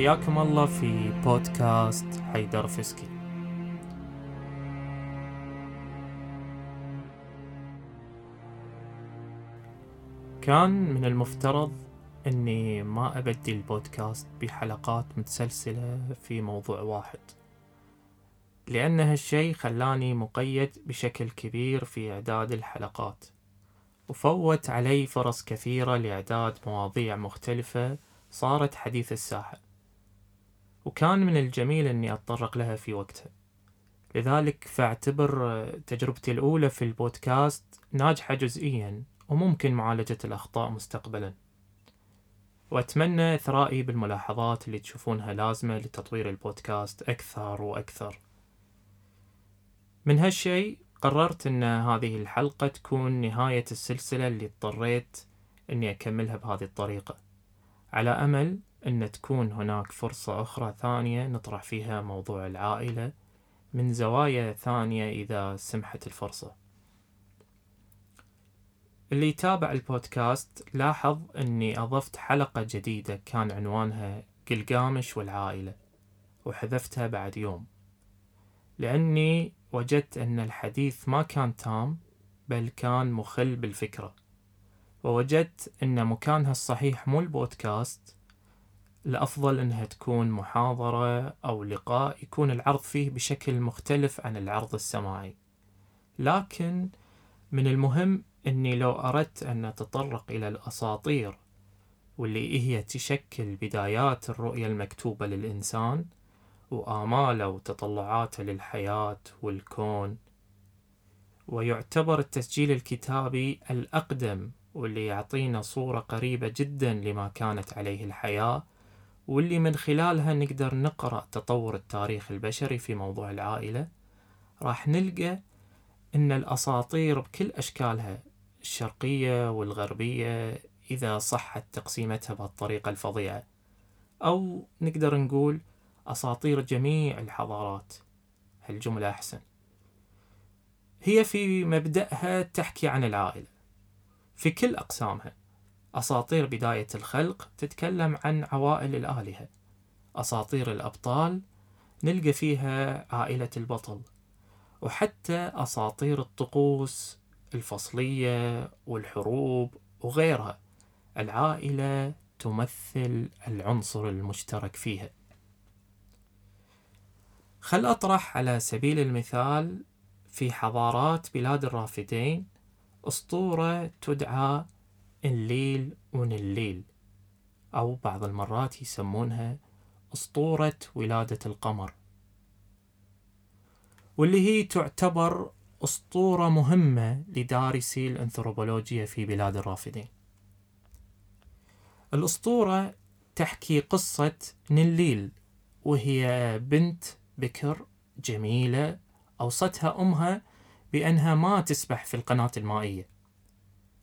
حياكم الله في بودكاست حيدر فسكي كان من المفترض إني ما ابدي البودكاست بحلقات متسلسلة في موضوع واحد. لأن هالشي خلاني مقيد بشكل كبير في إعداد الحلقات وفوت علي فرص كثيرة لإعداد مواضيع مختلفة صارت حديث الساحة. وكان من الجميل أني أتطرق لها في وقتها. لذلك فاعتبر تجربتي الأولى في البودكاست ناجحة جزئيا وممكن معالجة الأخطاء مستقبلا. وأتمنى إثرائي بالملاحظات اللي تشوفونها لازمة لتطوير البودكاست أكثر وأكثر. من هالشي قررت أن هذه الحلقة تكون نهاية السلسلة اللي اضطريت أني أكملها بهذه الطريقة. على أمل أن تكون هناك فرصة أخرى ثانية نطرح فيها موضوع العائلة من زوايا ثانية إذا سمحت الفرصة. اللي يتابع البودكاست لاحظ أني أضفت حلقة جديدة كان عنوانها قلقامش والعائلة وحذفتها بعد يوم. لأني وجدت أن الحديث ما كان تام بل كان مخل بالفكرة. ووجدت أن مكانها الصحيح مو البودكاست الأفضل أنها تكون محاضرة أو لقاء يكون العرض فيه بشكل مختلف عن العرض السماعي. لكن من المهم أني لو أردت أن أتطرق إلى الأساطير واللي هي تشكل بدايات الرؤية المكتوبة للإنسان وآماله وتطلعاته للحياة والكون. ويعتبر التسجيل الكتابي الأقدم واللي يعطينا صورة قريبة جدا لما كانت عليه الحياة واللي من خلالها نقدر نقرأ تطور التاريخ البشري في موضوع العائلة راح نلقى أن الأساطير بكل أشكالها الشرقية والغربية إذا صحت تقسيمتها بهالطريقة الفظيعة. أو نقدر نقول أساطير جميع الحضارات. هالجملة أحسن. هي في مبدأها تحكي عن العائلة في كل أقسامها. أساطير بداية الخلق تتكلم عن عوائل الآلهة. أساطير الأبطال نلقى فيها عائلة البطل وحتى أساطير الطقوس الفصلية والحروب وغيرها. العائلة تمثل العنصر المشترك فيها. خل أطرح على سبيل المثال في حضارات بلاد الرافدين أسطورة تدعى الليل ونليل أو بعض المرات يسمونها أسطورة ولادة القمر واللي هي تعتبر أسطورة مهمة لدارسي الأنثروبولوجيا في بلاد الرافدين. الأسطورة تحكي قصة نليل وهي بنت بكر جميلة أوصتها أمها بأنها ما تسبح في القناة المائية.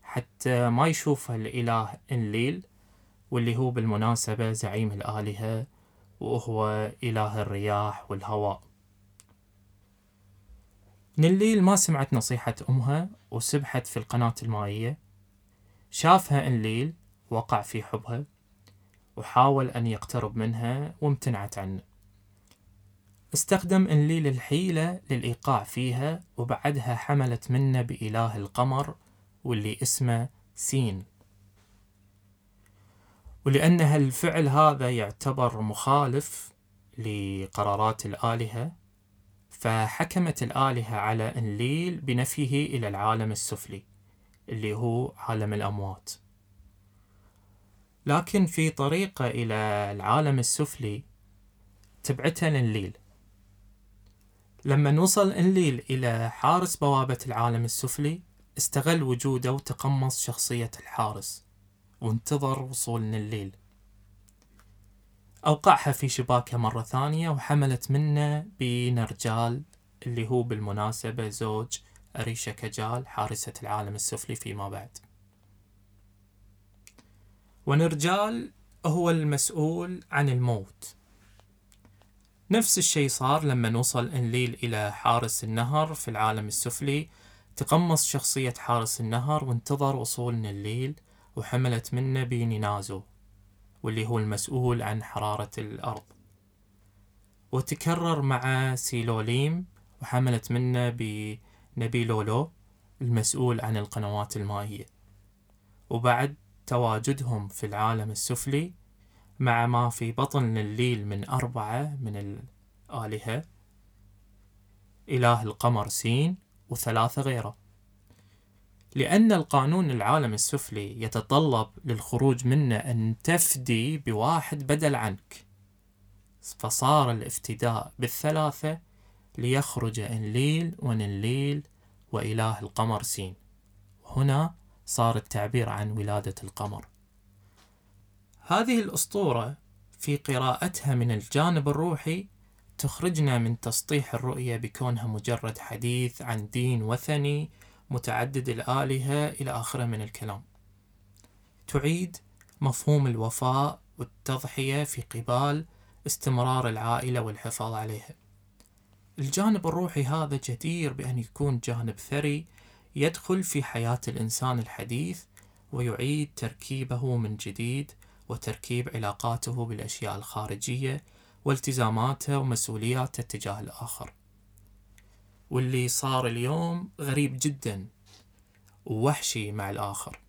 حتى ما يشوفها الإله إنليل واللي هو بالمناسبة زعيم الآلهة وهو إله الرياح والهواء. نليل ما سمعت نصيحة أمها وسبحت في القناة المائية. شافها إنليل وقع في حبها وحاول أن يقترب منها وامتنعت عنه. استخدم إنليل الحيلة للإيقاع فيها وبعدها حملت منه بإله القمر واللي اسمه سين. ولأن هالفعل هذا يعتبر مخالف لقرارات الآلهة فحكمت الآلهة على إنليل بنفيه إلى العالم السفلي اللي هو عالم الأموات. لكن في طريقة إلى العالم السفلي تبعتها لإنليل. لما نوصل إنليل إلى حارس بوابة العالم السفلي استغل وجوده وتقمص شخصية الحارس. وانتظر وصول نليل أوقعها في شباكه مرة ثانية وحملت منه بنرجال اللي هو بالمناسبة زوج أريشا كجال حارسة العالم السفلي فيما بعد. ونرجال هو المسؤول عن الموت. نفس الشيء صار لما نوصل انليل إلى حارس النهر في العالم السفلي تقمص شخصية حارس النهر وانتظر وصول نليل وحملت منه بنينازو واللي هو المسؤول عن حرارة الأرض. وتكرر مع سيلوليم وحملت منه بنبيلولو المسؤول عن القنوات المائية. وبعد تواجدهم في العالم السفلي مع ما في بطن الليل من أربعة من الآلهة إله القمر سين وثلاثة غيره. لأن القانون العالم السفلي يتطلب للخروج منه أن تفدي بواحد بدل عنك. فصار الافتداء بالثلاثة ليخرج إنليل ونليل وإله القمر سين. هنا صار التعبير عن ولادة القمر. هذه الأسطورة في قراءتها من الجانب الروحي تخرجنا من تسطيح الرؤية بكونها مجرد حديث عن دين وثني متعدد الآلهة إلى آخره من الكلام. تعيد مفهوم الوفاء والتضحية في قبال استمرار العائلة والحفاظ عليها. الجانب الروحي هذا جدير بأن يكون جانب ثري يدخل في حياة الإنسان الحديث ويعيد تركيبه من جديد وتركيب علاقاته بالأشياء الخارجية والتزاماته ومسؤولياته تجاه الآخر. واللي صار اليوم غريب جدا ووحشي مع الآخر.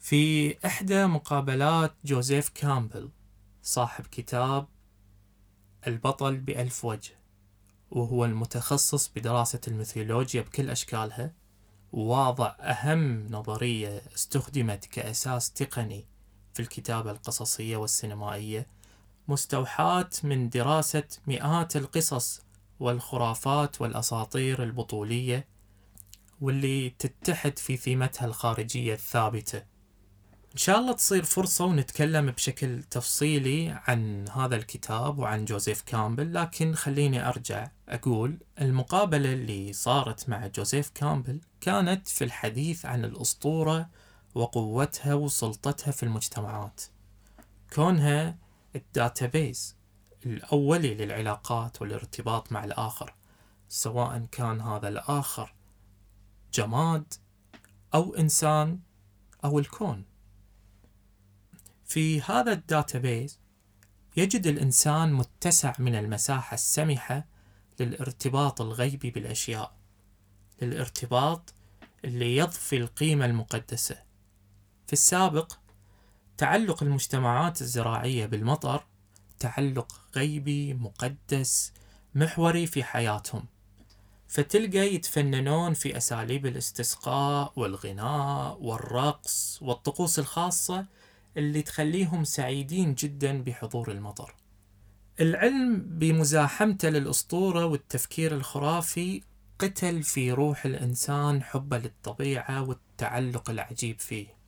في إحدى مقابلات جوزيف كامبل صاحب كتاب البطل بألف وجه وهو المتخصص بدراسة الميثولوجيا بكل أشكالها وواضع أهم نظرية استخدمت كأساس تقني في الكتابة القصصية والسينمائية مستوحاة من دراسة مئات القصص والخرافات والأساطير البطولية واللي تتحد في ثيمتها الخارجية الثابتة. إن شاء الله تصير فرصة ونتكلم بشكل تفصيلي عن هذا الكتاب وعن جوزيف كامبل لكن خليني أرجع أقول المقابلة اللي صارت مع جوزيف كامبل كانت في الحديث عن الأسطورة وقوتها وسلطتها في المجتمعات. كونها ال database الأولي للعلاقات والارتباط مع الآخر سواء كان هذا الآخر جماد أو إنسان أو الكون. في هذا ال database يجد الإنسان متسع من المساحة السمحة للارتباط الغيبي بالأشياء للارتباط اللي يضفي القيمة المقدسة. في السابق تعلق المجتمعات الزراعية بالمطر تعلق غيبي مقدس محوري في حياتهم. فتلقى يتفننون في أساليب الاستسقاء والغناء والرقص والطقوس الخاصة اللي تخليهم سعيدين جدا بحضور المطر. العلم بمزاحمته للأسطورة والتفكير الخرافي قتل في روح الإنسان حبه للطبيعة والتعلق العجيب فيه.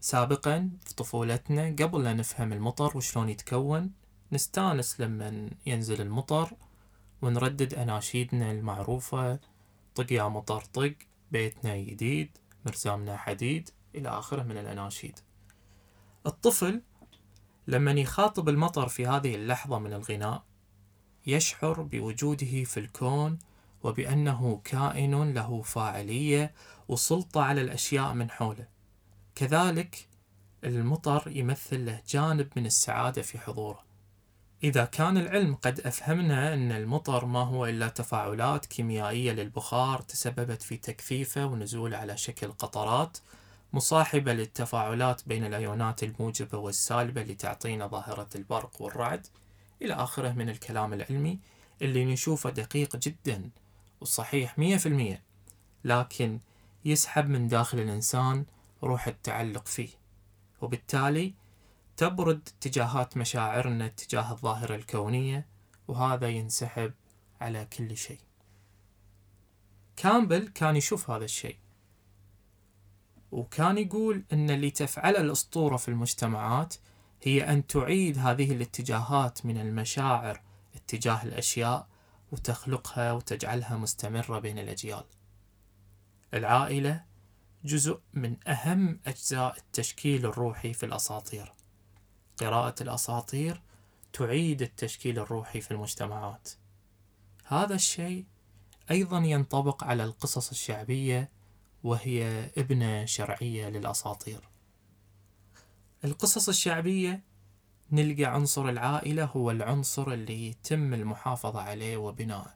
سابقا في طفولتنا قبل لا نفهم المطر وشلون يتكون نستانس لما ينزل المطر ونردد أناشيدنا المعروفة طق يا مطر طق بيتنا جديد مرزامنا حديد إلى آخره من الأناشيد. الطفل لما يخاطب المطر في هذه اللحظة من الغناء يشعر بوجوده في الكون وبأنه كائن له فاعلية وسلطة على الأشياء من حوله. كذلك المطر يمثل له جانب من السعادة في حضوره. إذا كان العلم قد أفهمنا أن المطر ما هو إلا تفاعلات كيميائية للبخار تسببت في تكثيفه ونزوله على شكل قطرات مصاحبة للتفاعلات بين الأيونات الموجبة والسالبة لتعطينا ظاهرة البرق والرعد. إلى آخره من الكلام العلمي اللي نشوفه دقيق جدا وصحيح مية في المية لكن يسحب من داخل الإنسان روح التعلق فيه. وبالتالي تبرد اتجاهات مشاعرنا تجاه الظاهرة الكونية وهذا ينسحب على كل شيء. كامبل كان يشوف هذا الشيء وكان يقول أن اللي تفعله الأسطورة في المجتمعات هي أن تعيد هذه الاتجاهات من المشاعر اتجاه الأشياء وتخلقها وتجعلها مستمرة بين الأجيال. العائلة جزء من أهم أجزاء التشكيل الروحي في الأساطير. قراءة الأساطير تعيد التشكيل الروحي في المجتمعات. هذا الشيء أيضا ينطبق على القصص الشعبية وهي ابنة شرعية للأساطير. القصص الشعبية نلقى عنصر العائلة هو العنصر اللي يتم المحافظة عليه وبناءه.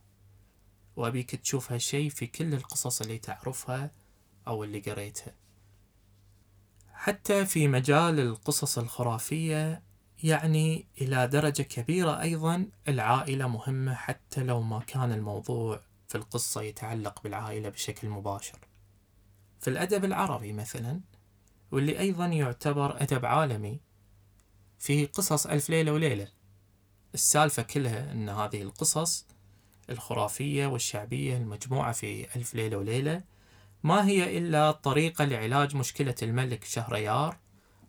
وأبيك تشوف هالشي في كل القصص اللي تعرفها أو اللي قريتها حتى في مجال القصص الخرافية يعني إلى درجة كبيرة أيضا العائلة مهمة حتى لو ما كان الموضوع في القصة يتعلق بالعائلة بشكل مباشر. في الأدب العربي مثلا واللي أيضا يعتبر أدب عالمي في قصص ألف ليلة وليلة. السالفة كلها أن هذه القصص الخرافية والشعبية المجموعة في ألف ليلة وليلة ما هي إلا طريقة لعلاج مشكلة الملك شهريار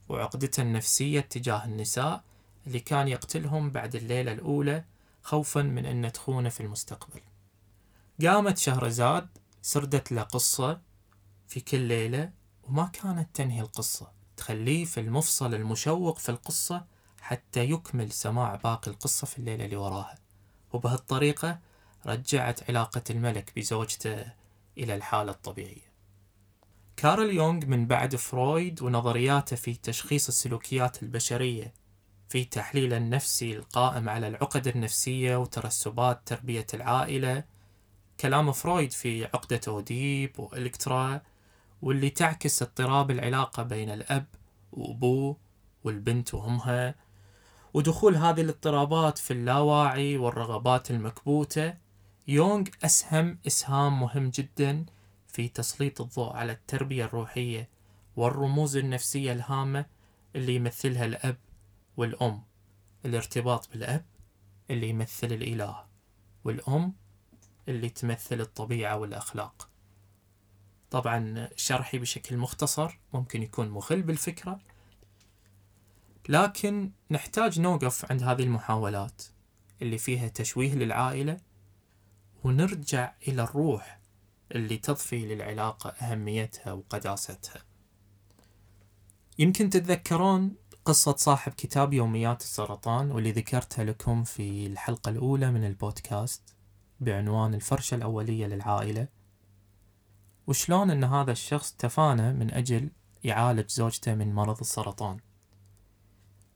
وعقدته النفسية تجاه النساء اللي كان يقتلهم بعد الليلة الأولى خوفا من أن تخونه في المستقبل. قامت شهرزاد سردت له قصة في كل ليلة وما كانت تنهي القصة. تخليه في المفصل المشوق في القصة حتى يكمل سماع باقي القصة في الليلة اللي وراها. وبهالطريقة رجعت علاقة الملك بزوجته إلى الحالة الطبيعية. كارل يونغ من بعد فرويد ونظرياته في تشخيص السلوكيات البشرية في تحليل النفسي القائم على العقد النفسية وترسبات تربية العائلة كلام فرويد في عقدة أوديب وإلكترا واللي تعكس اضطراب العلاقة بين الأب وأبوه والبنت وأمها ودخول هذه الاضطرابات في اللاواعي والرغبات المكبوتة يونغ أسهم إسهام مهم جدا في تسليط الضوء على التربية الروحية والرموز النفسية الهامة اللي يمثلها الأب والأم. الارتباط بالأب اللي يمثل الإله والأم اللي تمثل الطبيعة والأخلاق. طبعا شرحي بشكل مختصر ممكن يكون مخل بالفكرة لكن نحتاج نوقف عند هذه المحاولات اللي فيها تشويه للعائلة ونرجع إلى الروح اللي تضفي للعلاقة أهميتها وقداستها. يمكن تتذكرون قصة صاحب كتاب يوميات السرطان واللي ذكرتها لكم في الحلقة الأولى من البودكاست بعنوان الفرشة الأولية للعائلة. وشلون أن هذا الشخص تفانى من أجل يعالج زوجته من مرض السرطان؟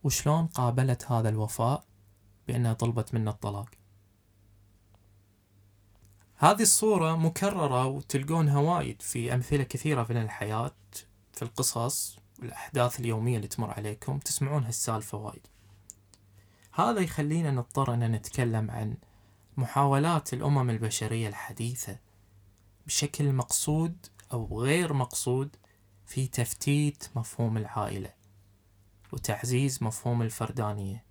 وشلون قابلت هذا الوفاء بأنها طلبت منه الطلاق؟ هذه الصورة مكررة وتلقونها وايد في أمثلة كثيرة من الحياة في القصص والأحداث اليومية اللي تمر عليكم تسمعون هالسالفة وايد. هذا يخلينا نضطر أن نتكلم عن محاولات الأمم البشرية الحديثة بشكل مقصود أو غير مقصود في تفتيت مفهوم العائلة وتعزيز مفهوم الفردانية.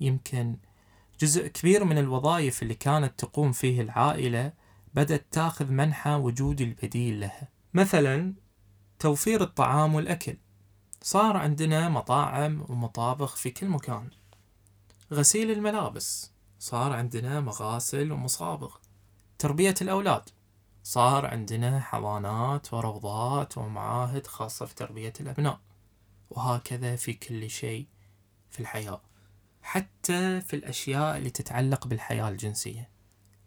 يمكن جزء كبير من الوظائف اللي كانت تقوم فيه العائلة بدأت تاخذ منحى وجود البديل لها. مثلا توفير الطعام والأكل. صار عندنا مطاعم ومطابخ في كل مكان. غسيل الملابس. صار عندنا مغاسل ومصابغ. تربية الأولاد. صار عندنا حضانات وروضات ومعاهد خاصة في تربية الأبناء. وهكذا في كل شيء في الحياة. حتى في الأشياء اللي تتعلق بالحياة الجنسية.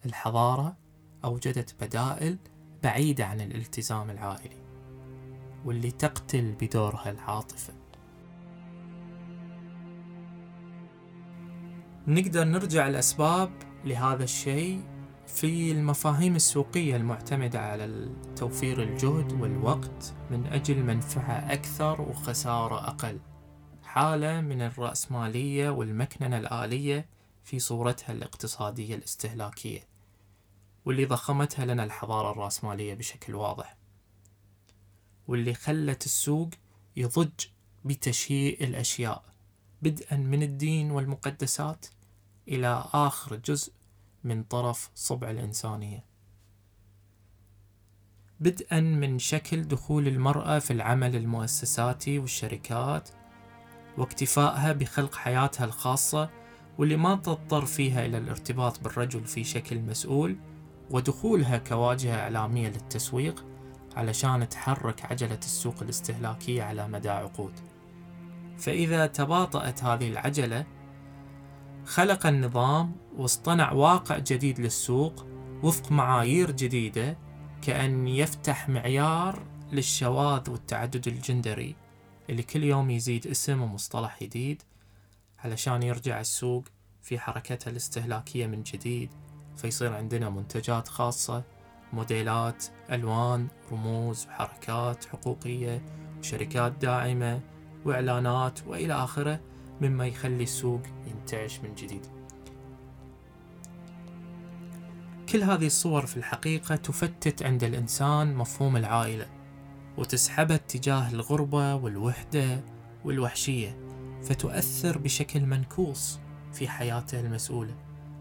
الحضارة أوجدت بدائل بعيدة عن الالتزام العائلي واللي تقتل بدورها العاطفة نقدر نرجع الأسباب لهذا الشيء في المفاهيم السوقية المعتمدة على توفير الجهد والوقت من أجل منفعة أكثر وخسارة أقل. حالة من الرأسمالية والمكننة الآلية في صورتها الاقتصادية الاستهلاكية واللي ضخمتها لنا الحضارة الرأسمالية بشكل واضح واللي خلت السوق يضج بتشييء الأشياء بدءا من الدين والمقدسات إلى آخر جزء من طرف صبع الإنسانية. بدءا من شكل دخول المرأة في العمل المؤسساتي والشركات واكتفائها بخلق حياتها الخاصة واللي ما تضطر فيها إلى الارتباط بالرجل في شكل مسؤول ودخولها كواجهة إعلامية للتسويق علشان تحرك عجلة السوق الاستهلاكية على مدى عقود. فإذا تباطأت هذه العجلة خلق النظام واصطنع واقع جديد للسوق وفق معايير جديدة كأن يفتح معيار للشواذ والتعدد الجندري. اللي كل يوم يزيد اسم ومصطلح جديد علشان يرجع السوق في حركتها الاستهلاكية من جديد فيصير عندنا منتجات خاصة موديلات ألوان رموز وحركات حقوقية وشركات داعمة وإعلانات وإلى آخره مما يخلي السوق ينتعش من جديد. كل هذه الصور في الحقيقة تفتت عند الإنسان مفهوم العائلة. وتسحبه اتجاه الغربة والوحدة والوحشية فتؤثر بشكل منكوص في حياته المسؤولة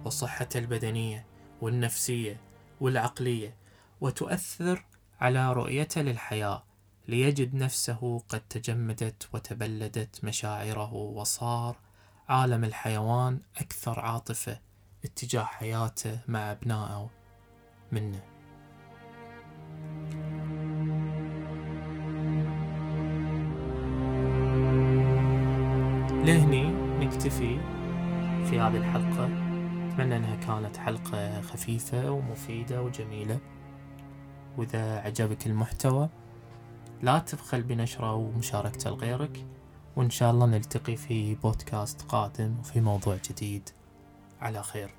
وصحته البدنية والنفسية والعقلية وتؤثر على رؤيته للحياة ليجد نفسه قد تجمدت وتبلدت مشاعره وصار عالم الحيوان أكثر عاطفة اتجاه حياته مع أبنائه منه. في هذه الحلقة. أتمنى أنها كانت حلقة خفيفة ومفيدة وجميلة. وإذا عجبك المحتوى لا تبخل بنشرة ومشاركته لغيرك. وإن شاء الله نلتقي في بودكاست قادم وفي موضوع جديد. على خير.